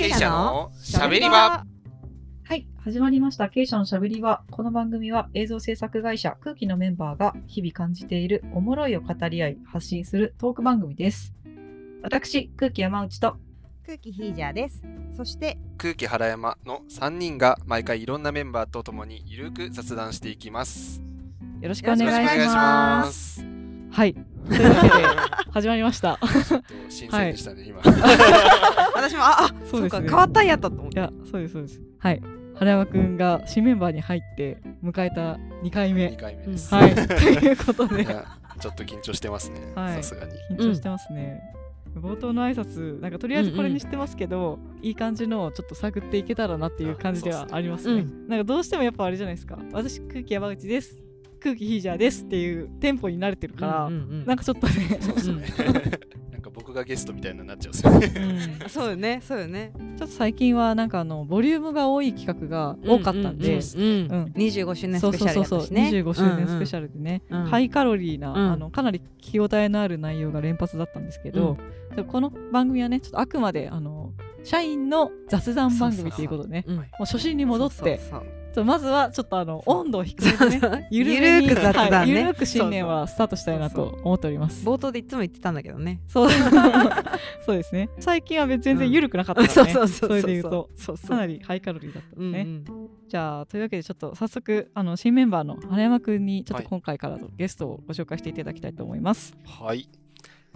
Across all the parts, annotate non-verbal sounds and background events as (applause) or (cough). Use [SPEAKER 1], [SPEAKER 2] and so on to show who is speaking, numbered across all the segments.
[SPEAKER 1] 経営者のしゃべり場
[SPEAKER 2] はい、始まりました。経営者のしゃべり場。この番組は映像制作会社空気のメンバーが日々感じているおもろいを語り合い発信するトーク番組です。私、空気山内と
[SPEAKER 3] 空気ヒージャーです。そして、
[SPEAKER 1] 空気原山の3人が毎回いろんなメンバーと共にゆるく雑談していきます。
[SPEAKER 2] よろしくお願いしま。
[SPEAKER 1] す。
[SPEAKER 2] はい。というわけで始まりました。
[SPEAKER 1] 新鮮でしたね、今。(laughs)
[SPEAKER 3] 私も、あ、あ、そうう
[SPEAKER 2] そですね
[SPEAKER 3] か、変わったんやったと思って。
[SPEAKER 2] いや、そうです、そうです。はい。原山くんが新メンバーに入って迎えた2回目
[SPEAKER 1] 2。回目です。
[SPEAKER 2] はい。ということで
[SPEAKER 1] ちょっと緊張してますね。
[SPEAKER 2] はい
[SPEAKER 1] さすがに。
[SPEAKER 2] 緊張してますね。冒頭の挨拶なんかとりあえずこれにしてますけど、いい感じのをちょっと探っていけたらなっていう感じではありますね。
[SPEAKER 3] す
[SPEAKER 2] なんかどうしてもやっぱあれじゃないですか。私空気山内です。空気ヒージャーですっていうテンポに慣れてるから、
[SPEAKER 3] うんうんうん。
[SPEAKER 2] なんかちょっとね。
[SPEAKER 1] そうですね。(laughs) なんか僕がゲストみたいになっちゃうんですよね。
[SPEAKER 2] う (laughs) ん
[SPEAKER 3] そうよね、そうよね。
[SPEAKER 2] ちょっと最近はなんかあのボリュームが多い企画が多かったんで、
[SPEAKER 3] うんうん
[SPEAKER 2] うん。
[SPEAKER 3] 25周年
[SPEAKER 2] そう
[SPEAKER 3] スペシャル
[SPEAKER 2] そうそうそう
[SPEAKER 3] やったしね。
[SPEAKER 2] 25周年スペシャルでね、
[SPEAKER 3] うん。うん
[SPEAKER 2] ハイカロリーな、
[SPEAKER 3] うん。
[SPEAKER 2] あのかなり聞き応えのある内容が連発だったんですけど、でもこの番組はねちょっとあくまであの社員の雑談番組ということでね
[SPEAKER 3] うん。
[SPEAKER 2] もう初心に戻って
[SPEAKER 3] そうそう
[SPEAKER 2] まずはちょっとあの温度を低めでねゆる
[SPEAKER 3] く雑談ね。
[SPEAKER 2] はいゆるく新年はスタートしたいなと思っております。
[SPEAKER 3] 冒頭でいつも言ってたんだけどね。
[SPEAKER 2] そう。(laughs) そうですね。最近は別に全然ゆるくなかったからね、
[SPEAKER 3] そうそうそうそう。
[SPEAKER 2] それで言うと。
[SPEAKER 3] そうそう。
[SPEAKER 2] かなりハイカロリーだったね。
[SPEAKER 3] うん
[SPEAKER 2] じゃあというわけでちょっと早速あの新メンバーの原山くんにちょっ
[SPEAKER 1] はい
[SPEAKER 2] と今回からのゲストをご紹介していただきたいと思います。
[SPEAKER 1] はい。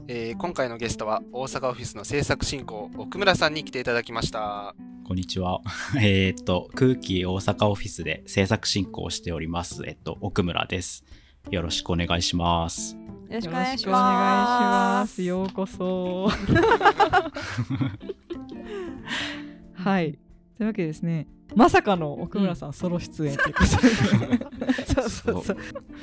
[SPEAKER 1] えー今回のゲストは大阪オフィスの制作進行奥村さんに来ていただきました。
[SPEAKER 4] こんにちは。(laughs) えーっと、空気大阪オフィスで制作進行をしております。えっと、奥村です。よろしくお願いします。
[SPEAKER 3] よろしくお願いし
[SPEAKER 2] よろくお願いしま。
[SPEAKER 3] す。
[SPEAKER 2] ようこそ。(laughs) はい。というわけでですね、まさかの奥村さんソロ出演ということで、(laughs)
[SPEAKER 3] そうそうそう。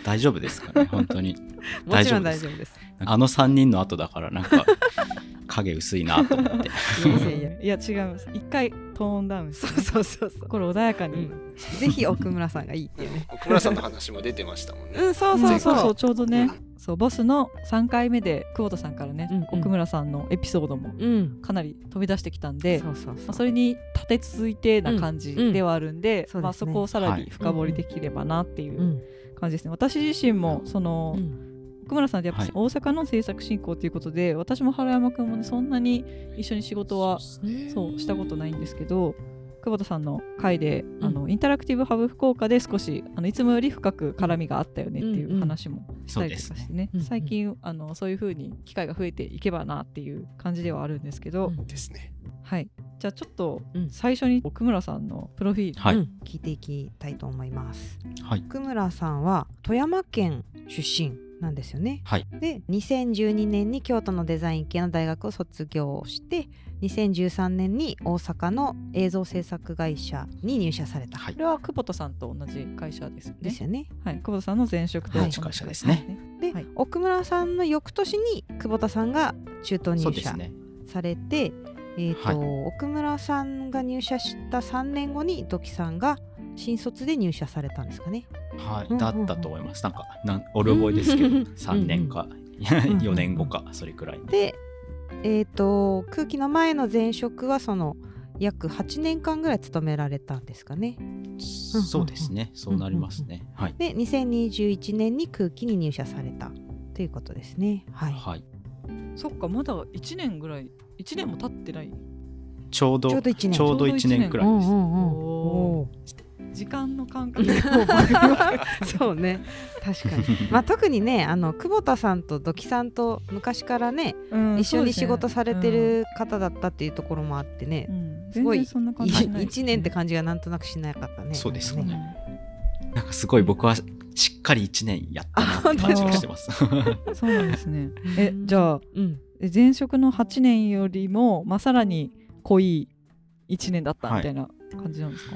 [SPEAKER 4] 大丈夫ですかね本当に。(laughs)
[SPEAKER 3] もちろん大丈夫です。
[SPEAKER 4] あの3人の後だからなんか (laughs) 影薄いなと思って。
[SPEAKER 2] いやいやいや違います。一回トーンダウン
[SPEAKER 3] そうそうそうそう。
[SPEAKER 2] 心穏やかに。
[SPEAKER 3] うんぜひ奥村さんがいいっていうね。
[SPEAKER 1] 奥村さんの話も出てましたもんね。
[SPEAKER 3] うん、そう
[SPEAKER 2] そう
[SPEAKER 3] そそう。
[SPEAKER 2] そううそうちょうどね、そうボスの3回目で久保田さんからね、
[SPEAKER 3] うんうん。
[SPEAKER 2] 奥村さんのエピソードも
[SPEAKER 3] うん。
[SPEAKER 2] かなり飛び出してきたんで、
[SPEAKER 3] そうそう
[SPEAKER 2] まあ、
[SPEAKER 3] そ
[SPEAKER 2] れに立て続いてな感じではあるんで,、まあ、
[SPEAKER 3] うん。うん。そうですね。
[SPEAKER 2] そこをさら
[SPEAKER 4] はい。
[SPEAKER 2] に深掘りできればなっていううん。感じですね。私自身もその、
[SPEAKER 3] うん。
[SPEAKER 2] 奥村さんってやっぱ
[SPEAKER 4] はい。
[SPEAKER 2] 大阪の制作進行ということで、私も原山君もねそんなに一緒に仕事はそうしたことないんですけど久保田さんの回で、
[SPEAKER 3] うん。
[SPEAKER 2] あのインタラクティブハブ福岡で少しあのいつもより深く絡みがあったよねっていう話もしたりとかしてね,、
[SPEAKER 3] うんうん
[SPEAKER 2] 最近あのそういう風に機会が増えていけばなっていう感じではあるんですけど、
[SPEAKER 3] うん。
[SPEAKER 1] ですね。
[SPEAKER 2] はい。じゃあちょっと
[SPEAKER 3] うん。
[SPEAKER 2] 最初に奥村さんのプロフィール、
[SPEAKER 4] はい。
[SPEAKER 3] うん。聞いていきたいと思います。
[SPEAKER 4] はい。
[SPEAKER 3] 奥村さんは富山県出身なんですよね。
[SPEAKER 4] はい。
[SPEAKER 3] で2012年に京都のデザイン系の大学を卒業して2013年に大阪の映像制作会社に入社された、
[SPEAKER 4] はい
[SPEAKER 2] これは久保田さんと同じ会社ですよね。
[SPEAKER 3] ですよね。
[SPEAKER 2] はい、久保田さんの前職と
[SPEAKER 3] はい
[SPEAKER 2] 同じ
[SPEAKER 4] 会社ですね
[SPEAKER 3] で、
[SPEAKER 2] はい
[SPEAKER 3] 奥村さんの翌年に久保田さんが中東入社。されて、えーと
[SPEAKER 4] はい
[SPEAKER 3] 奥村さんが入社した3年後に土器さんが新卒で入社されたんですかね。
[SPEAKER 4] はい。
[SPEAKER 3] うん
[SPEAKER 4] だったと思います。なんか、なんおる覚えですけど、
[SPEAKER 3] うん
[SPEAKER 4] 3年か
[SPEAKER 3] ん
[SPEAKER 4] 4年後か、それくらい。
[SPEAKER 3] で、えー、と空気の前の前職はその約8年間ぐらい勤められたんですかね。
[SPEAKER 4] そうですね。そうなりますね。はい。
[SPEAKER 3] で2021年に空気に入社されたということですね。はい、
[SPEAKER 4] はい。
[SPEAKER 2] そっかまだ1年ぐらい1年も経ってない
[SPEAKER 4] ちょうど、
[SPEAKER 3] ちょうど1年
[SPEAKER 4] ちょうど1年くらいです。
[SPEAKER 2] 時間の感覚 (laughs)
[SPEAKER 3] そうね。確かに。まあ特にねあの久保田さんと土器さんと昔からね、
[SPEAKER 2] うん
[SPEAKER 3] 一緒に仕事されてる方だったっていうところもあってね。
[SPEAKER 2] う、んうん。
[SPEAKER 3] すごい
[SPEAKER 2] 全然そんな感じしない。
[SPEAKER 3] 1年って感じがなんとなくしなかったね。
[SPEAKER 4] そうですね。なんかすごい僕はしっかり1年やったなって感じがしてます。(laughs)
[SPEAKER 2] そうなんですね。えじゃあ
[SPEAKER 3] うん、
[SPEAKER 2] え前職の8年よりも、まあ、さらに濃い1年だったみたいな感じなんですか、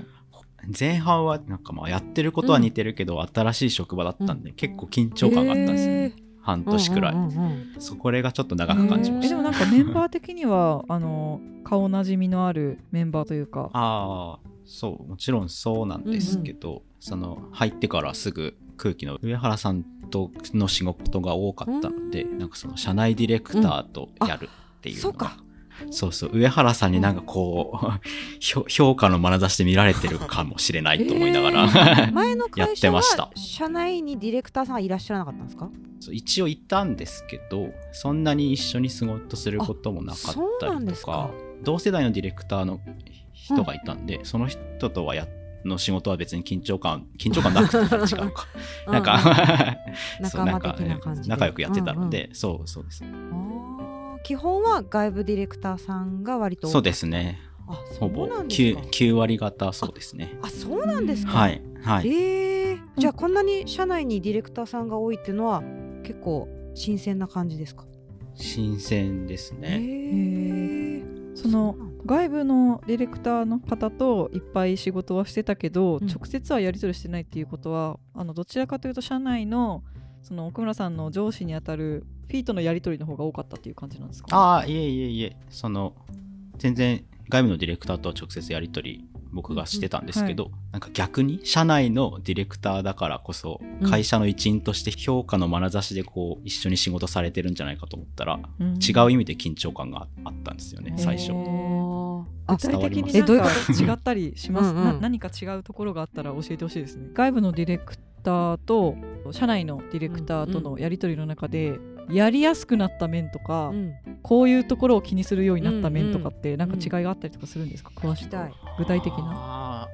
[SPEAKER 4] 前半はなんかまあやってることは似てるけど、新しい職場だったんで、結構緊張感があったんですよ、
[SPEAKER 3] へー。
[SPEAKER 4] 半年くらい、
[SPEAKER 3] うんうんうんうん。
[SPEAKER 4] そこれがちょっと長く感じました。
[SPEAKER 2] えでもなんかメンバー的にはあの顔なじみのあるメンバーというか。
[SPEAKER 4] ああそうもちろんそうなんですけど、その入ってからすぐ空気の上原さんとの仕事が多かったので、
[SPEAKER 3] うん。
[SPEAKER 4] なんかその社内ディレクターとやるっていうのが、
[SPEAKER 3] そうか
[SPEAKER 4] そう。上原さんになんかこう、評評価の眼差しで見られてるかもしれないと思いながら、
[SPEAKER 3] 前の
[SPEAKER 4] やっ
[SPEAKER 3] 会社は
[SPEAKER 4] てました。
[SPEAKER 3] 社内にディレクターさんはいらっしゃらなかったんですか？
[SPEAKER 4] 一応いたんですけど、そんなに一緒に仕事することもなかったりとか、同世代のディレクターの人がいたんで、その人とはやの仕事は別に緊張感、緊張感なくて違うか。(laughs) なんか、そう
[SPEAKER 3] 仲間的な感じで。
[SPEAKER 4] 仲良くやってたので、そうそうです。
[SPEAKER 3] 基本は外部ディレクターさんが割と
[SPEAKER 4] そうですね。
[SPEAKER 3] あそ
[SPEAKER 4] ほぼ
[SPEAKER 3] うなんです
[SPEAKER 4] 9,
[SPEAKER 3] か
[SPEAKER 4] 9割方そうですね。
[SPEAKER 3] あそうなんですか
[SPEAKER 4] はい。はい。
[SPEAKER 3] えー、じゃあこんなに社内にディレクターさんが多いっていうのは結構新鮮な感じですか？
[SPEAKER 4] 新鮮です
[SPEAKER 3] へ
[SPEAKER 4] ね。
[SPEAKER 3] ー
[SPEAKER 2] その外部のディレクターの方といっぱい仕事はしてたけど、
[SPEAKER 3] うん
[SPEAKER 2] 直接はやり取りしてないっていうことはあのどちらかというと社内のその奥村さんの上司にあたるフィートのやり取りの方が多かったっていう感じなんですか？
[SPEAKER 4] ああ、いえいえいえ、その、全然外部のディレクターとは直接やり取り僕がしてたんですけど、なんか逆に社内のディレクターだからこそ
[SPEAKER 3] うん。
[SPEAKER 4] 会社の一員として評価の眼差しでこう一緒に仕事されてるんじゃないかと思ったら、
[SPEAKER 2] うん。
[SPEAKER 4] 違う意味で緊張感があったんですよね最初。
[SPEAKER 3] あ
[SPEAKER 2] 具体的に
[SPEAKER 3] えどういうこと
[SPEAKER 2] 違ったりします？(laughs)
[SPEAKER 3] うん
[SPEAKER 2] 何か違うところがあったら教えてほしいですね。外部のディレクターと社内のディレクターとのやり取りの中で、やりやすくなった面とか、
[SPEAKER 3] うん。
[SPEAKER 2] こういうところを気にするようになった面とかってなんか違いがあったりとかするんですか、詳しく。具体的な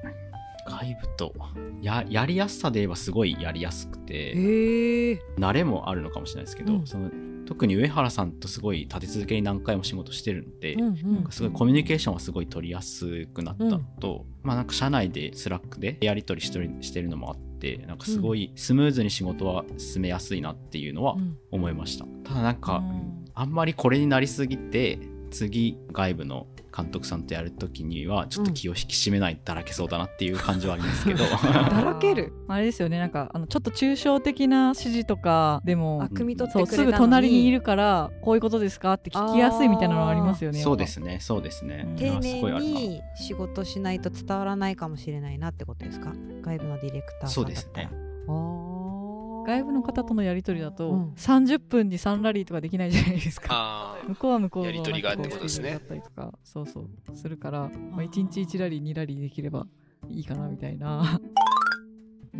[SPEAKER 4] 外部とややりやすさで言えばすごいやりやすくて、慣れもあるのかもしれないですけど、
[SPEAKER 3] うん。
[SPEAKER 4] その特に上原さんとすごい立て続けに何回も仕事してるんで、
[SPEAKER 3] うんうん
[SPEAKER 4] すごいコミュニケーションはすごい取りやすくなったのと、まあなんか社内でスラックでやり取りしてるのもあってなんかすごいスムーズに仕事は進めやすいなっていうのは
[SPEAKER 3] うん。
[SPEAKER 4] 思いました、ただなんか、
[SPEAKER 2] うん。
[SPEAKER 4] あんまりこれになりすぎて次外部の監督さんとやるときにはちょっと気を引き締めないとだらけそうだなっていう感じはありますけど、(laughs)
[SPEAKER 2] だらける。あれですよね。なんかあのちょっと抽象的な指示とかでもすぐ隣にいるからこういうことですかって聞きやすいみたいなのはありますよね。
[SPEAKER 4] そうですねそうですね、
[SPEAKER 2] うん。
[SPEAKER 3] 丁寧に仕事しないと伝わらないかもしれないなってことですか？外部のディレクターさ
[SPEAKER 4] そ
[SPEAKER 3] んだったら。
[SPEAKER 4] うですね。
[SPEAKER 3] あー
[SPEAKER 2] 外部の方とのやり取りだと、
[SPEAKER 3] うん。
[SPEAKER 2] 30分に3ラリーとかできないじゃないですか。
[SPEAKER 1] あ
[SPEAKER 2] 向こうは向こうの
[SPEAKER 1] やり取りがってことですね
[SPEAKER 2] だったりとかそうそうするから、まあ、1日1ラリー2ラリーできればいいかなみたいな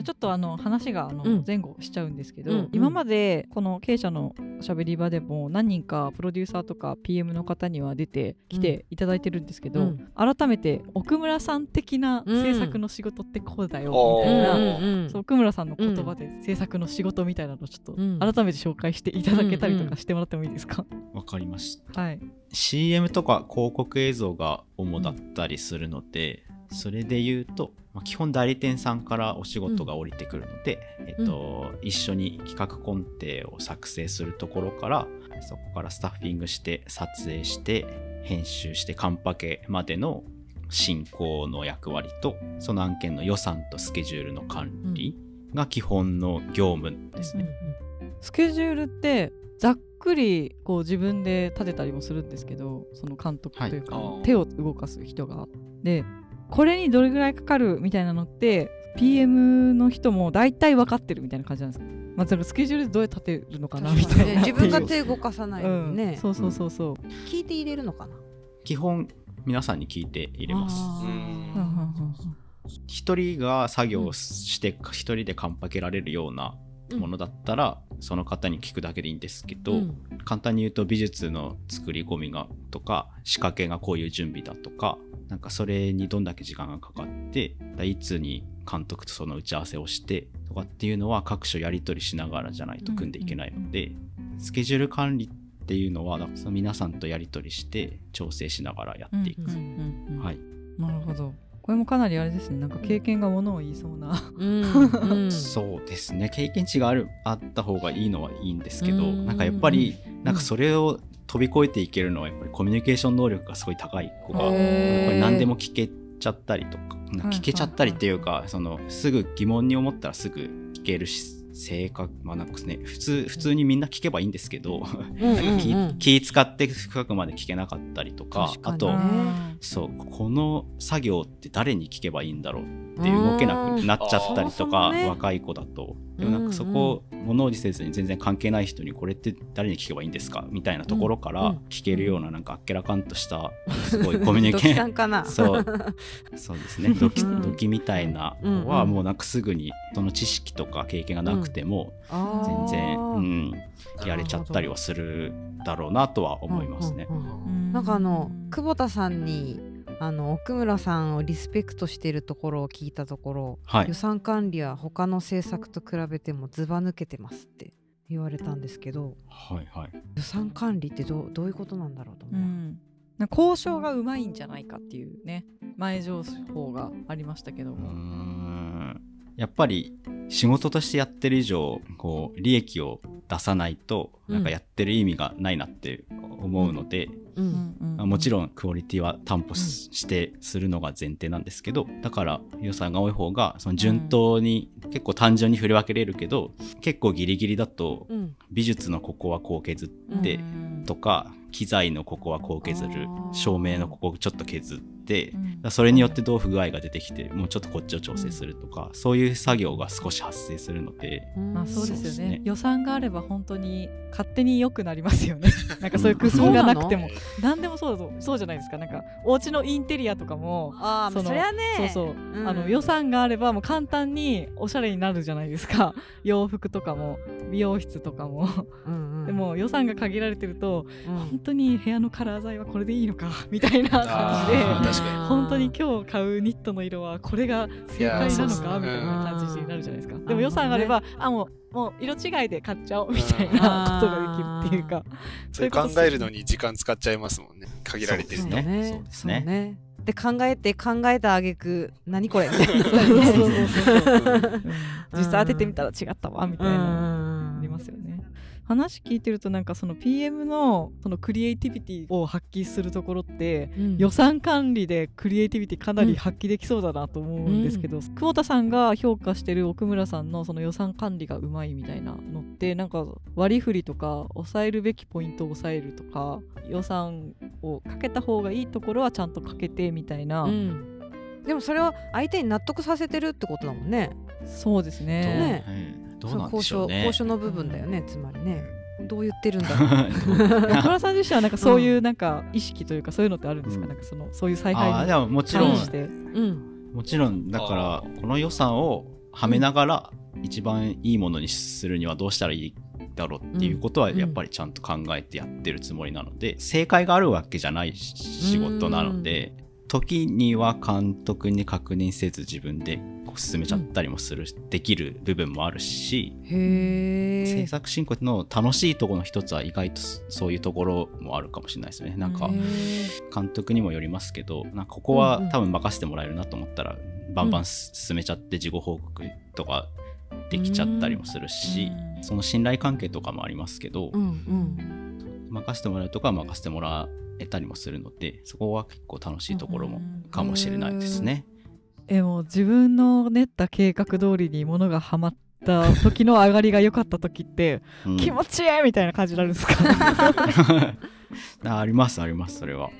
[SPEAKER 2] ちょっとあの話があの
[SPEAKER 3] うん。
[SPEAKER 2] 前後しちゃうんですけど、
[SPEAKER 3] うんうん。
[SPEAKER 2] 今までこの経営者のしゃべり場でも何人かプロデューサーとか PM の方には出てきていただいてるんですけど、
[SPEAKER 3] うん。
[SPEAKER 2] 改めて奥村さん的な
[SPEAKER 3] うん
[SPEAKER 2] 制作の仕事ってこうだよみたいな、
[SPEAKER 3] うんうん
[SPEAKER 2] そう奥村さんの言葉で制作の仕事みたいなのをちょっと
[SPEAKER 3] うん。
[SPEAKER 2] 改めて紹介していただけたりとかしてもらってもいいですか、
[SPEAKER 4] わかりました。
[SPEAKER 2] はい。
[SPEAKER 4] CM とか広告映像が主だったりするので、それで言うと、まあ基本代理店さんからお仕事が降りてくるので、えっと一緒に企画コンテを作成するところからそこからスタッフィングして撮影して編集してカンパケまでの進行の役割とその案件の予算とスケジュールの管理が基本の業務ですね。
[SPEAKER 2] スケジュールってざっくりこう自分で立てたりもするんですけどその監督というか、手を動かす人が。でこれにどれぐらいかかるみたいなのって PM の人も大体分かってるみたいな感じなんですか、まあ、そのスケジュールどうやって立てるのかなみたいな。
[SPEAKER 3] ね自分が手動かさないようにね、
[SPEAKER 2] そうそうそうそう、
[SPEAKER 3] 聞いて入れるのかな？
[SPEAKER 4] 基本皆さんに聞いて入れます。一人が作業をして一人でカンパケられるようなものだったら、その方に聞くだけでいいんですけど、
[SPEAKER 3] うん。
[SPEAKER 4] 簡単に言うと美術の作り込みがとか仕掛けがこういう準備だとかなんかそれにどんだけ時間がかかっていつに監督とその打ち合わせをしてとかっていうのは各所やり取りしながらじゃないと組んでいけないので、スケジュール管理っていうのはその皆さんとやり取りして調整しながらやっていく、
[SPEAKER 2] うんうんうんうん。
[SPEAKER 4] はい、
[SPEAKER 2] なるほどこれもかなりあれですね。なんか経験がものを言いそうな。
[SPEAKER 3] うんうん。(laughs)
[SPEAKER 4] そうですね。経験値があるあった方がいいのはいいんですけど
[SPEAKER 3] うん。
[SPEAKER 4] なんかやっぱりなんかそれを飛び越えていけるのはやっぱりコミュニケーション能力がすごい高い子がやっぱり何でも聞けちゃったりとか聞けちゃったりっていうかそのすぐ疑問に思ったらすぐ聞けるし性格まあなんかね普通普通にみんな聞けばいいんだろうど
[SPEAKER 3] うん。うん
[SPEAKER 4] 気使って深くまで聞けなかったりとかあと
[SPEAKER 3] ね
[SPEAKER 4] そうこの作業って誰に聞けばいいんだろうって動けなくなっちゃったりとか、
[SPEAKER 3] ね。
[SPEAKER 4] 若い子だと、でもなんかそこを物おじせずに全然関係ない人にこれって誰に聞けばいいんですかみたいなところから聞けるようななんかあっけらかんとした (laughs) すごいコミュニケーション。そう。(laughs) そうですね。ドキ,、
[SPEAKER 3] うん
[SPEAKER 4] ドキみたいなのはもうなんかすぐにその知識とか経験がなくても全然、うん。やれちゃったりはするだろうなとは思いますね。
[SPEAKER 3] なんかあの久保田さんにあの奥村さんをリスペクトしているところを聞いたところ、
[SPEAKER 4] はい。
[SPEAKER 3] 予算管理は他の政策と比べてもずば抜けてますって言われたんですけど
[SPEAKER 4] はいはい。
[SPEAKER 3] 予算管理ってどうどういうことなんだろうと思う、
[SPEAKER 2] うん、なんか交渉がうまいんじゃないかっていうね前情報がありましたけど
[SPEAKER 4] うー
[SPEAKER 2] も、
[SPEAKER 4] んやっぱり仕事としてやってる以上こう利益を出さないと
[SPEAKER 3] うん。
[SPEAKER 4] なんかやってる意味がないなって思うので、
[SPEAKER 3] うん。
[SPEAKER 4] まあもち
[SPEAKER 2] ん
[SPEAKER 4] ろんクオリティは担保ししてするのが前提なんですけどだから予算が多い方がその順当に結構単純に振り分けれるけど結構ギリギリだと
[SPEAKER 3] うん。
[SPEAKER 4] 美術のここはこう削って
[SPEAKER 2] うん
[SPEAKER 4] とか機材のここはこう削る照明のここちょっと削って
[SPEAKER 2] うん。
[SPEAKER 4] それによってどう不具合が出てきてもうちょっとこっちを調整するとか、そういう作業が少し発生するので、
[SPEAKER 3] うん。
[SPEAKER 2] まあそうですよね。
[SPEAKER 4] ね。
[SPEAKER 2] 予算があれば本当に勝手に良くなりますよね。(laughs) なんかそういう工夫がなくても。何でもそうだとそうじゃないですか。なんかお家のインテリアとかも
[SPEAKER 3] ああ
[SPEAKER 2] その
[SPEAKER 3] そりゃね。
[SPEAKER 2] そうそう、
[SPEAKER 3] うん。
[SPEAKER 2] あの予算があればもう簡単におしゃれになるじゃないですか。洋服とかも美容室とかも、
[SPEAKER 3] うんうん。
[SPEAKER 2] でも予算が限られてると
[SPEAKER 3] うん。
[SPEAKER 2] 本当に部屋のカラー剤はこれでいいのか (laughs) みたいな
[SPEAKER 1] あ
[SPEAKER 2] 感じで。本当に今日買うニットの色はこれが正解なのかみたいな感じになるじゃないですか。でも予算があればあもうもう色違いで買っちゃおうみたいな (laughs) ことができるっていうか。(laughs)
[SPEAKER 1] それ考えるのに時間使っちゃいますもんね限られてると。
[SPEAKER 4] そうですね。
[SPEAKER 3] そう
[SPEAKER 4] そうですね。
[SPEAKER 3] ねで考えて考えた挙句何これみたいな
[SPEAKER 2] そうそうそうそう。
[SPEAKER 1] うん。
[SPEAKER 2] 実際当ててみたら違ったわみたいなますよね。話聞いてるとなんかその PM のそのクリエイティビティを発揮するところって
[SPEAKER 3] うん。
[SPEAKER 2] 予算管理でクリエイティビティかなり発揮できそうだなと思うんですけど、久保田さんが評価してる奥村さんのその予算管理がうまいみたいなのってなんか割り振りとか抑えるべきポイントを抑えるとか予算をかけた方がいいところはちゃんとかけてみたいな、
[SPEAKER 3] うん。でもそれは相手に納得させてるってことだもんね。
[SPEAKER 2] そうですね。
[SPEAKER 3] ね。
[SPEAKER 4] うんどうなん
[SPEAKER 3] その交渉
[SPEAKER 4] でしょうね。
[SPEAKER 3] 交渉の部分だよねつまりね。どう言ってるんだ
[SPEAKER 2] 岡村 (laughs) さん自身はなんかそういうなんか意識というかそういうのってあるんですか、
[SPEAKER 4] うん。
[SPEAKER 2] なんかそのそういう采
[SPEAKER 4] あ
[SPEAKER 2] 配に
[SPEAKER 4] ももちろん。
[SPEAKER 2] 関して。
[SPEAKER 3] うん。
[SPEAKER 4] もちろんだからこの予算をはめながら一番いいものにするにはどうしたらいいだろうっていうことは
[SPEAKER 3] うん。
[SPEAKER 4] やっぱりちゃんと考えてやってるつもりなので正解があるわけじゃない仕事なので時には監督に確認せず自分で進めちゃったりもするできる部分もあるし制作進行の楽しいところの一つは意外とそういうところもあるかもしれないですね。なんか監督にもよりますけどなんかここは
[SPEAKER 3] うんうん。
[SPEAKER 4] 多分任せてもらえるなと思ったら、バンバンす進めちゃって事後報告とかできちゃったりもするし、
[SPEAKER 2] うん。
[SPEAKER 4] その信頼関係とかもありますけど、
[SPEAKER 3] うんうん。
[SPEAKER 4] 任せてもらうとかは任せてもらえたりもするのでそこは結構楽しいところもかもしれないですね。
[SPEAKER 2] えもう自分の練った計画通りに物がはまった時の上がりが良かった時って、
[SPEAKER 4] うん
[SPEAKER 2] 気持ちいいみたいな感じになるんですか？(laughs)
[SPEAKER 4] あありますありますそれは。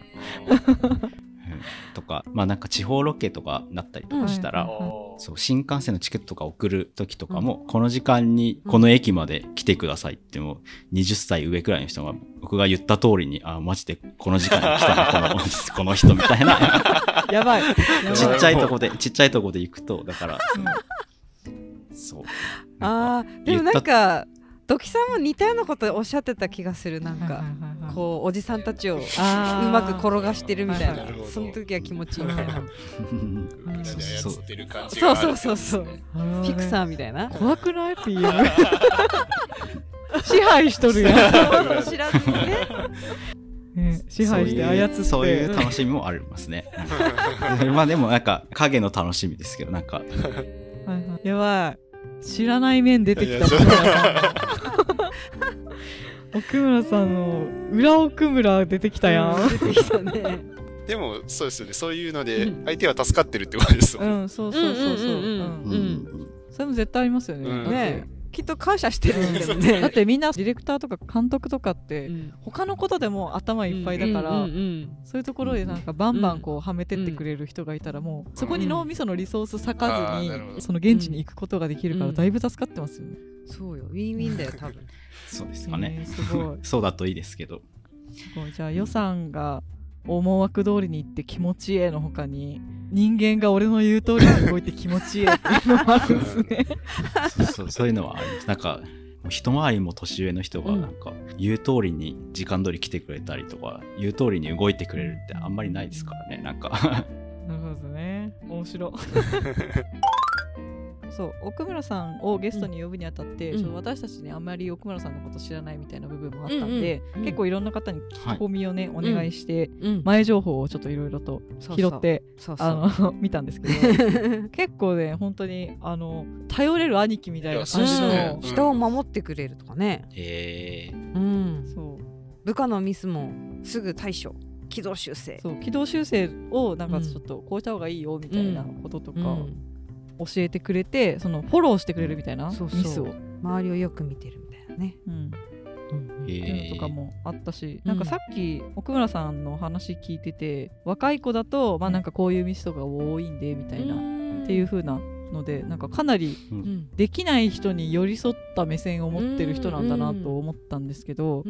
[SPEAKER 4] うんとかまあなんか地方ロケとかなったりとかしたら、
[SPEAKER 2] うん
[SPEAKER 4] そう新幹線のチケットとか送る時とかも、この時間にこの駅まで来てくださいってもう20歳上くらいの人が僕が言った通りにあマジでこの時間に来たなこの (laughs) この人みたいな。(laughs)
[SPEAKER 2] やばい。(laughs)
[SPEAKER 4] ちっちゃいとこでちっちゃいとこで行くとだからそう。
[SPEAKER 3] あーでもなんかドキさんも似たようなことおっしゃってた気がするなんか。こうおじさんたちをうまく転がしてるみたい
[SPEAKER 2] はい
[SPEAKER 3] なその時は気持ちいいみたいなそうそうそうそうピクサーみたいな
[SPEAKER 2] 怖くない PM 支配しとるやん、
[SPEAKER 3] 知らずにね
[SPEAKER 2] ね支配して操って
[SPEAKER 4] そういうそういう楽しみもありますねまあでもなん。か影の楽しみですけどなん。か
[SPEAKER 2] はいはいやばい知らない面出てきた。(laughs) 奥村さんの裏奥村出てきたやん。
[SPEAKER 3] 出てきたね。(laughs)
[SPEAKER 1] でもそうですよね。そういうので
[SPEAKER 3] うん。
[SPEAKER 1] 相手は助かってるってことですもん
[SPEAKER 2] うんそうそうそうそう。
[SPEAKER 3] うん
[SPEAKER 2] それも絶対ありますよね、
[SPEAKER 3] ねきっと感謝してるんだよ
[SPEAKER 2] だ
[SPEAKER 3] ね
[SPEAKER 2] ってみんなディレクターとか監督とかって
[SPEAKER 3] うん。
[SPEAKER 2] 他のことでも頭いっぱいだから、そういうところでなんかバンバンこうはめてってくれる人がいたらもうそこに脳みそのリソース割かずにその現地に行くことができるか
[SPEAKER 3] うん。
[SPEAKER 2] らだいぶ助かってますよね。
[SPEAKER 3] そうよ。ウィンウィンだよ多分。(laughs)
[SPEAKER 4] そうですかね、
[SPEAKER 2] えーすごい。(laughs)
[SPEAKER 4] そうだといいですけど。
[SPEAKER 2] すごい。じゃあ予算が思惑通りにいって気持ちいいの他に人間が俺の言う通りに動いて気持ちいいっていうのもあるんですね。(laughs)
[SPEAKER 4] そうそうそういうのはあります。なんか一回りも年上の人が
[SPEAKER 3] うん。
[SPEAKER 4] なんか言う通りに時間通り来てくれたりとか言う通りに動いてくれるってあんまりないですからねなんか。
[SPEAKER 2] なるほどね。面白い (laughs) そう奥村さんをゲストに呼ぶにあたって、
[SPEAKER 3] うん。
[SPEAKER 2] ちょっと私たちねあんまり奥村さんのこと知らないみたいな部分もあったんで、
[SPEAKER 3] うんうん。
[SPEAKER 2] 結構いろんな方に聞き込みをね、お願いして、
[SPEAKER 3] うん。
[SPEAKER 2] 前情報をちょっといろいろと拾ってあの (laughs) 見たんですけど (laughs) 結構ね本当にあの頼れる兄貴みたいな感じの、
[SPEAKER 3] 人を守ってくれるとかね。
[SPEAKER 4] え。ー、
[SPEAKER 3] うん。
[SPEAKER 2] そう。
[SPEAKER 3] 部下のミスもすぐ対処。軌道修正。
[SPEAKER 2] そう軌道修正をなんかちょっとこうした方がいいよみたいなこととか
[SPEAKER 3] うん
[SPEAKER 2] 教えてくれて、そのフォローしてくれるみたいな
[SPEAKER 3] そうそう。
[SPEAKER 2] ミスを。
[SPEAKER 3] 周りをよく見てるみたいなね、
[SPEAKER 2] うん。
[SPEAKER 3] うん
[SPEAKER 2] っていうのとかもあったし、
[SPEAKER 3] うん。
[SPEAKER 2] なんかさっき奥村さんの話聞いてて若い子だとまあなんかこういうミスとか多いんでみたいな、っていう風なのでなんかかなりできない人に寄り添った目線を持ってる人なんだなと思ったんですけど、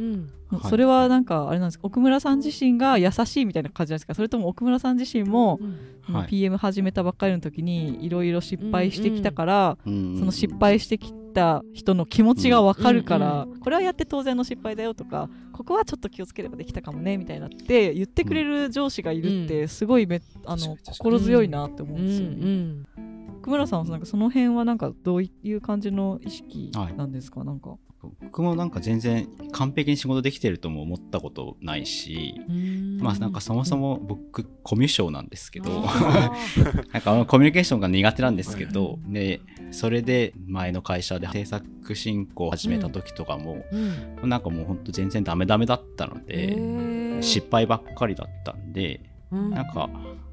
[SPEAKER 2] それはなんかあれなんです。か奥村さん自身が優しいみたいな感じなんですか？それとも奥村さん自身も、
[SPEAKER 4] はい。
[SPEAKER 2] PM 始めたばっかりの時にいろいろ失敗してきたから、
[SPEAKER 4] うん
[SPEAKER 2] その失敗してきた人の気持ちが分かるから、これはやって当然の失敗だよとかここはちょっと気をつければできたかもねみたいなって言ってくれる上司がいるってすごいめ、あの心強いなって思うんですよね。
[SPEAKER 3] うん
[SPEAKER 2] 奥村さんはなんかその辺はなんかどういう感じの意識なんですか、なんか。
[SPEAKER 4] 僕もなんか全然完璧に仕事できてるとも思ったことないし、
[SPEAKER 3] うん。
[SPEAKER 4] まあなんかそもそも僕コミュ障なんですけど、
[SPEAKER 3] あ (laughs)
[SPEAKER 4] なんかコミュニケーションが苦手なんですけど、でそれで前の会社で制作進行を始めた時とかも、
[SPEAKER 3] ーうん。
[SPEAKER 4] なんかもうほんと全然ダメダメだったの
[SPEAKER 3] へ
[SPEAKER 4] で、
[SPEAKER 3] ー。
[SPEAKER 4] 失敗ばっかりだったんで、
[SPEAKER 3] うん。
[SPEAKER 4] なんか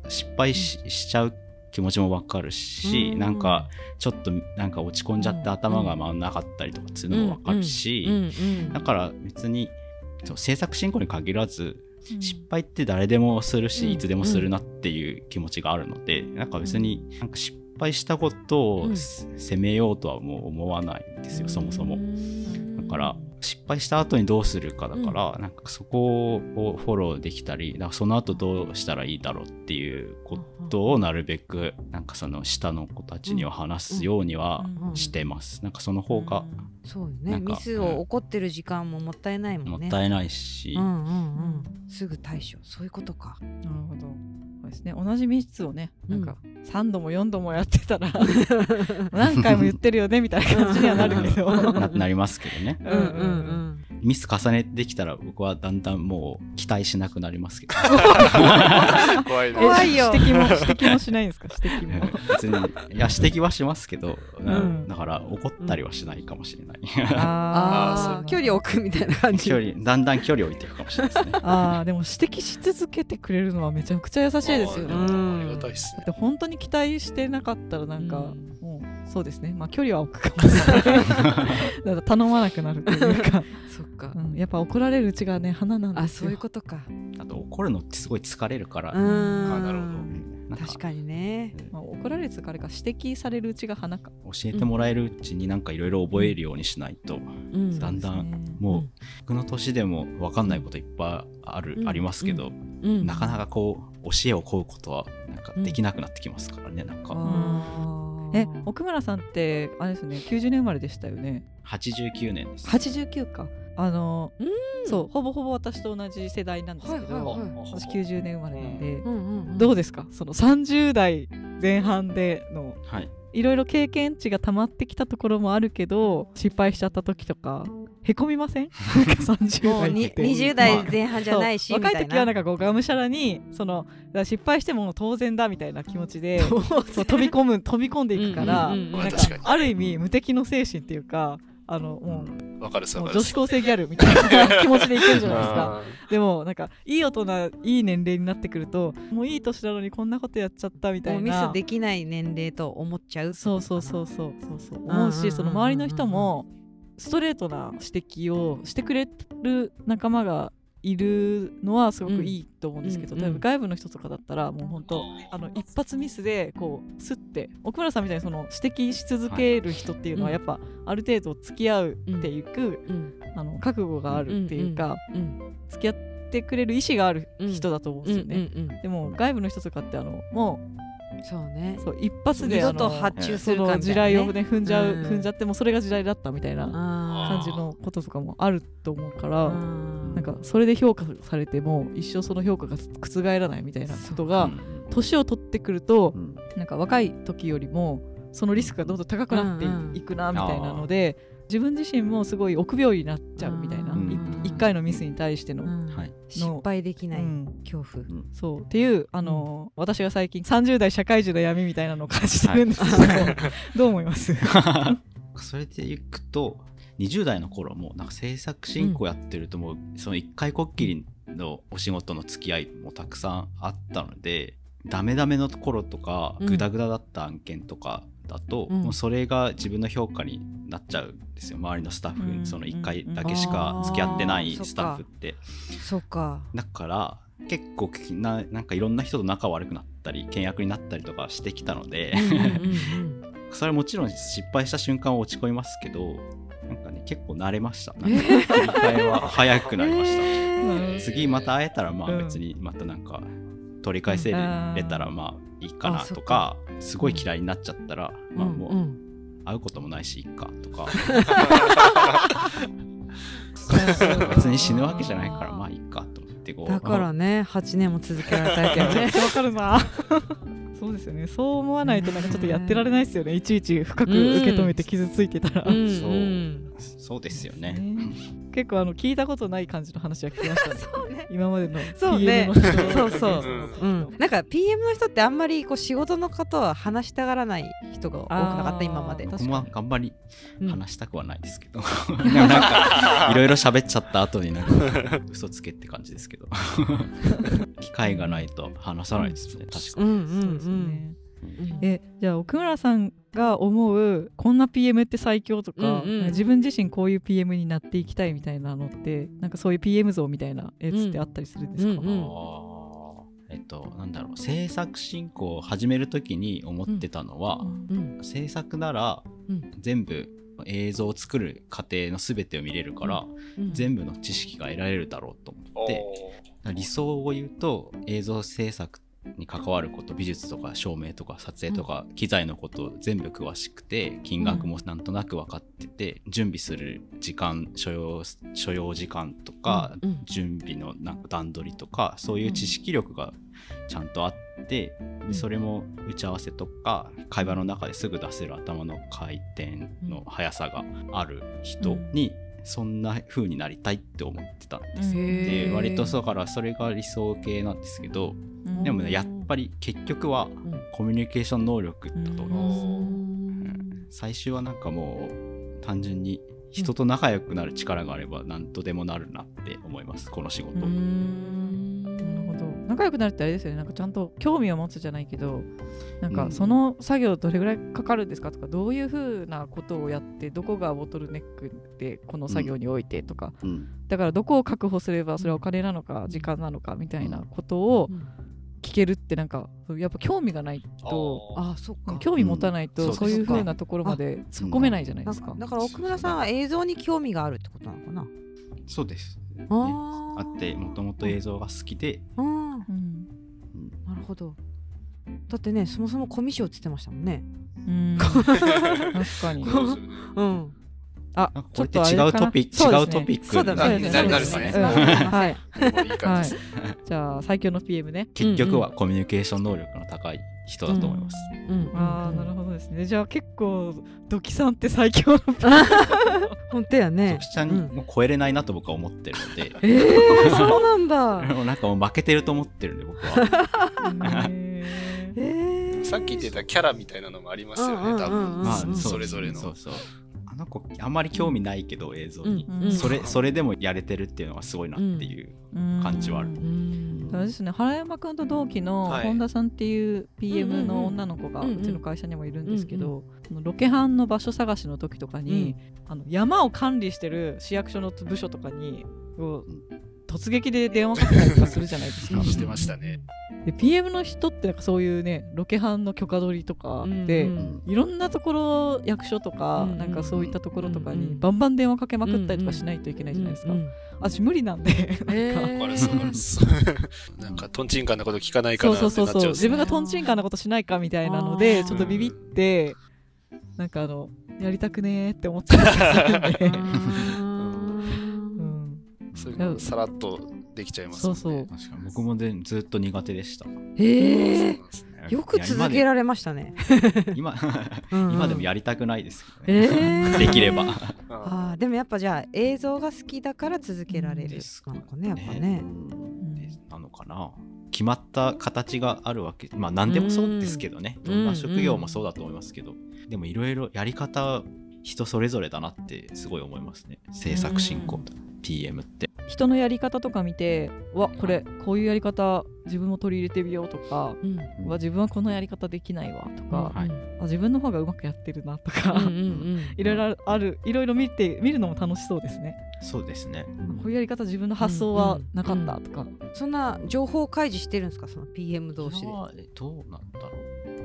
[SPEAKER 4] 失敗ししちゃう気持ちもわかるし、
[SPEAKER 3] うん。
[SPEAKER 4] なんかちょっとなんか落ち込んじゃって頭が回んなかったりとかっていうのもわかるし、
[SPEAKER 3] うん。うん。
[SPEAKER 4] だから別にそう制作進行に限らず
[SPEAKER 2] うん。
[SPEAKER 4] 失敗って誰でもするし、
[SPEAKER 3] うん。
[SPEAKER 4] いつでもするなっていう気持ちがあるので、なんか別になんか失敗したことを責めようとはもう思わないんですよ、そもそも。
[SPEAKER 3] うん
[SPEAKER 4] だから失敗した後にどうするかだから、なんかそこをフォローできたりだからその後どうしたらいいだろうっていうことをなるべくなんかその下の子たちには話すようには
[SPEAKER 2] うん
[SPEAKER 4] してます。なんかその方が
[SPEAKER 3] そうよねミスを起こってる時間ももったいないもんね
[SPEAKER 4] もったいないし、
[SPEAKER 3] うんうんうんすぐ対処そういうことか
[SPEAKER 2] なるほど。そうですね。同じミスをね、なんか
[SPEAKER 3] う
[SPEAKER 2] 3度も4度もやってたら、(laughs) 何回も言ってるよねみたいな感じにはなるけど。(laughs)
[SPEAKER 4] ななりますけどね。
[SPEAKER 3] うんうんうん
[SPEAKER 4] ミス重ねてきたら僕はだんだんもう期待しなくなりますけど。(laughs)
[SPEAKER 1] 怖いね。
[SPEAKER 3] 怖いよ
[SPEAKER 2] 指摘も指摘もしないんですか？指摘も。
[SPEAKER 4] 別にいや指摘はしますけど、
[SPEAKER 2] ん
[SPEAKER 4] だから怒ったりはしないかもしれない。
[SPEAKER 3] ああ距離を置くみたいな感じ
[SPEAKER 4] 距離だんだん距離を置いていくかもしれないですね。(laughs)
[SPEAKER 2] ああでも指摘し続けてくれるのはめちゃくちゃ優しいですよね。
[SPEAKER 1] ありがたいです
[SPEAKER 2] 本当に期待してなかったらなんか、そうですね。まあ距離は置くかもしれない。(laughs) だから頼まなくなるというか、(laughs)
[SPEAKER 3] そっか。
[SPEAKER 2] うん、やっぱ怒られるうちがね花なんですよ。
[SPEAKER 3] あそういうことか。
[SPEAKER 4] あと怒るのってすごい疲れるから、
[SPEAKER 3] うん。
[SPEAKER 1] あなるほど
[SPEAKER 4] なんか
[SPEAKER 3] 確かにね。
[SPEAKER 2] まあ、怒られるつかあれか指摘されるうちが花か。
[SPEAKER 4] 教えてもらえるうちになんかいろいろ覚えるようにしないと、
[SPEAKER 3] うん。
[SPEAKER 4] だんだんもう僕の年でも分かんないこといっぱいある、
[SPEAKER 3] うん
[SPEAKER 4] ありますけど、
[SPEAKER 3] うん。
[SPEAKER 4] なかなかこう教えを請うことはなんかできなくなってきますからね、なんか。
[SPEAKER 3] あー
[SPEAKER 2] え奥村さんってあれですね90年生まれでしたよね。
[SPEAKER 4] 89年です。
[SPEAKER 2] 89か。あの
[SPEAKER 3] うん。
[SPEAKER 2] そうほぼほぼ私と同じ世代なんですけど、
[SPEAKER 3] はいはいはい。
[SPEAKER 2] 私90年生まれなんで、
[SPEAKER 3] うんうんうん
[SPEAKER 2] どうですか？その30代前半での
[SPEAKER 4] はい、
[SPEAKER 2] いろいろ経験値が溜まってきたところもあるけど失敗しちゃった時とかへこみません？(laughs) なんか30
[SPEAKER 3] もうに
[SPEAKER 2] 代って
[SPEAKER 3] 20代前半じゃないし
[SPEAKER 2] そう。若い時はなんかこうがむしゃらにその失敗しても当然だみたいな気持ちでそう飛び込む飛び込んでいくから、
[SPEAKER 3] うんうん
[SPEAKER 2] なんかある意味無敵の精神っていうかあのもう,、
[SPEAKER 1] わかる
[SPEAKER 2] 女子高生ギャルみたいな気持ちでいけるじゃないです。か (laughs)
[SPEAKER 1] あ
[SPEAKER 2] でもなんかいい大人いい年齢になってくるともういい年なのにこんなことやっちゃったみた
[SPEAKER 3] も
[SPEAKER 2] いうな
[SPEAKER 3] ミスできない年齢と思っちゃう
[SPEAKER 2] そうそうそうそうそうそう。思うしその周りの人もストレートな指摘をしてくれる仲間がいるのはすごくいいと思うんですけど、
[SPEAKER 3] うん
[SPEAKER 2] 外部の人とかだったらもう本当あの一発ミスでこうスッて奥村さんみたいにその指摘し続ける人っていうのは
[SPEAKER 3] はい。
[SPEAKER 2] やっぱある程度付き合うっていく、
[SPEAKER 3] うん。
[SPEAKER 2] あの覚悟があるっていうか、
[SPEAKER 3] うん
[SPEAKER 2] 付き合ってくれる意思がある人だと思うん
[SPEAKER 3] うん
[SPEAKER 2] ですよね。でも外部の人とかってあのも
[SPEAKER 3] そうね。
[SPEAKER 2] うそう一発で
[SPEAKER 3] 二
[SPEAKER 2] あの
[SPEAKER 3] 度と発注す
[SPEAKER 2] そ
[SPEAKER 3] るか
[SPEAKER 2] 地雷をね踏んじゃう、
[SPEAKER 3] うん。
[SPEAKER 2] 踏んじゃってもうそれが地雷だったみたいな
[SPEAKER 3] あ
[SPEAKER 2] 感じのこととかもあると思うから、
[SPEAKER 3] ー。
[SPEAKER 2] なんかそれで評価されても一生その評価が覆らないみたいなことが年を取ってくると
[SPEAKER 4] うん。
[SPEAKER 2] なんか若い時よりもそのリスクがどんどん高くなっていくなみたいなので自分自身もすごい臆病になっちゃうみたいな。
[SPEAKER 4] うん。
[SPEAKER 2] い一回のミスに対しての。
[SPEAKER 3] 失敗できない
[SPEAKER 2] うん。
[SPEAKER 3] 恐怖、
[SPEAKER 4] うん
[SPEAKER 2] そう。っていう、あのー私が最近30代社会人の闇みたいなのを感じてるんですけど、(laughs) どう思います？(laughs)
[SPEAKER 4] それでいくと20代の頃もなんか制作進行やってるともうその一回こっきりのお仕事の付き合いもたくさんあったのでダメダメの頃とか
[SPEAKER 3] うん。
[SPEAKER 4] グダグダだった案件とかだと、
[SPEAKER 3] うん。
[SPEAKER 4] もうそれが自分の評価になっちゃうんですよ。周りのスタッフ
[SPEAKER 2] うん
[SPEAKER 4] にその1回だけしか付き合ってない
[SPEAKER 3] うん
[SPEAKER 4] スタッフって。
[SPEAKER 3] そうか。
[SPEAKER 4] だから結構ななんかいろんな人と仲悪くなったり倹約になったりとかしてきたので、(laughs) それはもちろん失敗した瞬間は落ち込みますけどなんかね結構慣れました。(laughs) なんか切り替えは早くなりました、
[SPEAKER 3] えー。
[SPEAKER 4] 次また会えたらまあ
[SPEAKER 2] うん
[SPEAKER 4] 別にまたなんか取り返せれたらまあいいかなとかすごい嫌いになっちゃったらまあ
[SPEAKER 3] うんう
[SPEAKER 4] もうん。会うこともないしいいかとか。別に死ぬわけじゃないからまあいいかと思ってこう。
[SPEAKER 3] だからね8年も続けられたわけよね。
[SPEAKER 2] わかるな。そうですよね。そう思わないとなんかちょっとやってられないですよね。いちいち深く受け止めて傷ついてたら、
[SPEAKER 3] うん
[SPEAKER 4] そう。
[SPEAKER 3] うん
[SPEAKER 4] そうですよね。
[SPEAKER 2] ね。結構あの聞いたことない感じの話は聞きましたね。(laughs)
[SPEAKER 3] そうね。
[SPEAKER 2] 今までの
[SPEAKER 3] そうね。
[SPEAKER 2] PM の人。
[SPEAKER 3] そうそう
[SPEAKER 1] う。ん
[SPEAKER 3] うん、なんか PM の人ってあんまりこう仕事のことは話したがらない人が多くなかった今まで。
[SPEAKER 4] 僕もあんまり
[SPEAKER 3] うん
[SPEAKER 4] 話したくはないですけど、でも (laughs) なんかいろいろ喋っちゃった後になんか嘘つけって感じですけど。(laughs) 機会がないと話さないですね確かに、
[SPEAKER 3] うんうん
[SPEAKER 2] そうですよね、
[SPEAKER 3] うん
[SPEAKER 2] えじゃあ奥村さんが思うこんな PM って最強とか、
[SPEAKER 3] うんうん。
[SPEAKER 2] 自分自身こういう PM になっていきたいみたいなのってなんかそういう PM 像みたいなやつってあったりするんですか、
[SPEAKER 3] うんうん。
[SPEAKER 4] あー。えっとなんだろう。制作進行を始める時に思ってたのは、
[SPEAKER 3] うん。
[SPEAKER 4] 制作なら
[SPEAKER 3] うん。
[SPEAKER 4] 全部映像を作る過程の全てを見れるから、
[SPEAKER 3] うん。
[SPEAKER 4] 全部の知識が得られるだろうと思って、
[SPEAKER 1] お
[SPEAKER 4] 理想を言うと映像制作に関わること美術とか照明とか撮影とか機材のこと全部詳しくて金額もなんとなく分かってて準備する時間所要所要時間とか準備のなんか段取りとかそういう知識力がちゃんとあってでそれも打ち合わせとか会話の中ですぐ出せる頭の回転の速さがある人にそんな風になりたいって思ってたんですで割とそうからそれが理想系なんですけど
[SPEAKER 2] うん。
[SPEAKER 4] でもねやっぱり結局は
[SPEAKER 3] ん。
[SPEAKER 4] コミュニケーション能力だと思います。
[SPEAKER 3] うん。
[SPEAKER 4] うん。最終はなんかもう単純に人と仲良くなる力があれば何とでもなるなって思います。この仕事。
[SPEAKER 2] 仲良くなるってあれですよね。なんかちゃんと興味を持つじゃないけどなん
[SPEAKER 4] うん。
[SPEAKER 2] かその作業どれぐらいかかるんですかとかどういうふうなことをやってどこがボトルネックでこの作業においてとか、
[SPEAKER 4] うん。
[SPEAKER 2] だからどこを確保すればそれはお金なのか時間なのかみたいなことを聞けるってなんかやっぱ興味がないと
[SPEAKER 3] あそっか。
[SPEAKER 2] 興味持たない
[SPEAKER 4] うん。
[SPEAKER 2] とそういうふうなところまで突っ込めないじゃないですか。
[SPEAKER 3] なんか。だから奥村さんは映像に興味があるってことなのかな？
[SPEAKER 4] そうです、ね、
[SPEAKER 3] あ
[SPEAKER 4] ってもともと映像が好きで、
[SPEAKER 3] うん
[SPEAKER 2] うん。
[SPEAKER 4] うん
[SPEAKER 3] なるほど。だってねそもそもコミュ障って言ってましたもんね。
[SPEAKER 2] うん。(laughs) 確かに。
[SPEAKER 1] そうね
[SPEAKER 3] うん
[SPEAKER 2] あ
[SPEAKER 4] なんかこれって
[SPEAKER 2] ちょっと
[SPEAKER 4] 違うトピック違うトピック
[SPEAKER 3] そうだ
[SPEAKER 1] な
[SPEAKER 3] ね。
[SPEAKER 1] ななるですね。
[SPEAKER 2] うん。はい。
[SPEAKER 1] もういい感じです。
[SPEAKER 2] じゃあ最強の PM ね。
[SPEAKER 4] 結局はコミュニケーション能力の高い人だと思います。
[SPEAKER 3] うん
[SPEAKER 2] ああなるほどですね。じゃあ結構ドキさんって最強の PM。(laughs)
[SPEAKER 3] 本当やね。
[SPEAKER 4] 徳ちゃんにもう超えれないなと僕は思ってるので、
[SPEAKER 3] えー、そうなんだ。(laughs)
[SPEAKER 4] もうなんかもう負けてると思ってるんで僕は。(laughs)
[SPEAKER 3] え。ー、
[SPEAKER 1] さっき言ってたキャラみたいなのもありますよね、多分。
[SPEAKER 3] まあ
[SPEAKER 4] そう
[SPEAKER 1] それぞれの。
[SPEAKER 4] そうそう。あなんかあんまり興味ないけど映像に、
[SPEAKER 3] うん
[SPEAKER 2] うん。
[SPEAKER 4] それそれでもやれてるっていうのがすごいなっていう感じはある、
[SPEAKER 2] うん。
[SPEAKER 3] う
[SPEAKER 2] ですね。原山くんと同期の
[SPEAKER 1] はい。
[SPEAKER 2] 本田さんっていう PM の女の子が
[SPEAKER 3] う
[SPEAKER 2] ちの会社にもいるんですけど、そのロケハンの場所探しの時とかに、あの山を管理してる市役所の部署とかにこう突撃で電話かけたりとかするじゃないですか。
[SPEAKER 1] してましたね。
[SPEAKER 2] で PM の人ってなんかそういうねロケハンの許可取りとかで、
[SPEAKER 3] うん
[SPEAKER 2] いろんなところ役所とか、
[SPEAKER 3] うん
[SPEAKER 2] なんかそういったところとか
[SPEAKER 3] うんうん
[SPEAKER 2] にバンバン電話かけまくったりとかしないといけないじゃないですか。
[SPEAKER 3] うんうん
[SPEAKER 2] 私無理なんで、なんか
[SPEAKER 1] わかるそうわかるそうなんか、トンチンカンなこと聞かないか
[SPEAKER 2] そう
[SPEAKER 1] なって
[SPEAKER 2] そうそうそう自分がトンチンカンなことしないかみたいなのでちょっとビビってなんかあのやりたくねーって思っちゃったりするんで、うん、
[SPEAKER 1] そういうのさらっとできちゃいますもんね。
[SPEAKER 2] そうそう。
[SPEAKER 4] 確かに僕もでずっと苦手でした。
[SPEAKER 3] え
[SPEAKER 1] なんですね。
[SPEAKER 3] よく続けられましたね。
[SPEAKER 4] 今 (laughs)
[SPEAKER 3] うん
[SPEAKER 4] 今でもやりたくないですけどね、
[SPEAKER 3] えー。
[SPEAKER 4] できれば。
[SPEAKER 3] あー。でもやっぱじゃあ映像が好きだから続けられる
[SPEAKER 4] です
[SPEAKER 3] なのかねやっぱね。
[SPEAKER 4] でなのかな。決まった形があるわけまあ何でもそうですけどね、
[SPEAKER 3] うん
[SPEAKER 4] どんな職業もそうだと思いますけど、でもいろいろやり方人それぞれだなってすごい思いますね。制作進行、PM って。
[SPEAKER 2] 人のやり方とか見てわこれこういうやり方自分も取り入れてみようとか
[SPEAKER 3] うん。
[SPEAKER 2] わ自分はこのやり方できないわとか、
[SPEAKER 4] はい。
[SPEAKER 2] あ自分の方がうまくやってるなとか、
[SPEAKER 3] うんうんうん (laughs)
[SPEAKER 2] いろいろあるいろいろ見て見るのも楽しそうですね、
[SPEAKER 4] そうですね、
[SPEAKER 2] こういうやり方自分の発想はなかったとか、
[SPEAKER 3] そんな情報開示してるんですかその PM 同士で？
[SPEAKER 4] どうなんだろ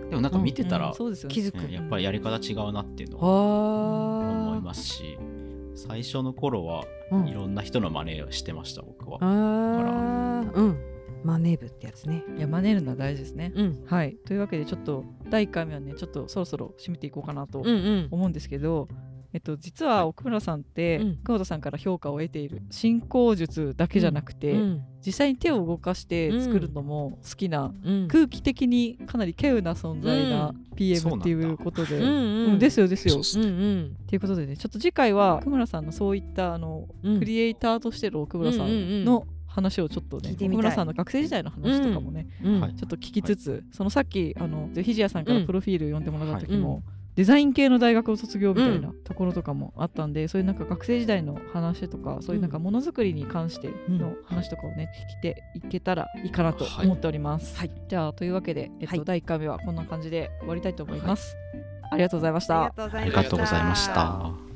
[SPEAKER 4] う。でもなんか見てたら、
[SPEAKER 2] うんそうですよね。
[SPEAKER 3] 気づく。
[SPEAKER 4] うんやっぱりやり方違うなっていうのは
[SPEAKER 3] あ
[SPEAKER 4] 思いますし最初の頃は
[SPEAKER 3] うん。
[SPEAKER 4] いろんな人の真似をしてました僕は、
[SPEAKER 3] うん。マネ部ってやつね。
[SPEAKER 2] いや真似るのは大事ですね、
[SPEAKER 3] うん。
[SPEAKER 2] はい。というわけでちょっと第1回目はねちょっとそろそろ締めていこうかなと
[SPEAKER 3] うんうん。
[SPEAKER 2] 思うんですけど、えっと、実は奥村さんって、
[SPEAKER 3] うん。
[SPEAKER 2] 久保田さんから評価を得ている進行術だけじゃなくて、
[SPEAKER 3] うん。
[SPEAKER 2] 実際に手を動かして作るのも好きな、
[SPEAKER 3] うん。
[SPEAKER 2] 空気的にかなり稀有な存在な
[SPEAKER 3] う
[SPEAKER 2] PM っていうことで、
[SPEAKER 3] うん
[SPEAKER 2] うん。ですよですよ。
[SPEAKER 1] そう
[SPEAKER 3] んうん
[SPEAKER 2] ということでねちょっと次回は奥村さんのそういったあの、
[SPEAKER 3] うん。
[SPEAKER 2] クリエイターとしての奥村さ
[SPEAKER 3] うんうんうん。
[SPEAKER 2] んの話をちょっとね、
[SPEAKER 3] 聞いてみたい。
[SPEAKER 2] 奥村さんの学生時代の話とかもね、
[SPEAKER 3] うん。
[SPEAKER 4] はい
[SPEAKER 2] ちょっと聞きつつ、そのさっきあのひじやさんから
[SPEAKER 3] うん。
[SPEAKER 2] プロフィール読んでもらった時も、
[SPEAKER 3] はい
[SPEAKER 2] デザイン系の大学を卒業みたいなところとかもあったんで、そういうなんか学生時代の話とかそういうなんかものづくりに関しての話とかをね聞いていけたらいいかなと思っております。
[SPEAKER 3] はい
[SPEAKER 2] じゃあというわけで、えっと
[SPEAKER 3] はい
[SPEAKER 2] 第1回目はこんな感じで終わりたいと思います。ありがとうございました。
[SPEAKER 3] あり。
[SPEAKER 4] がとうございました。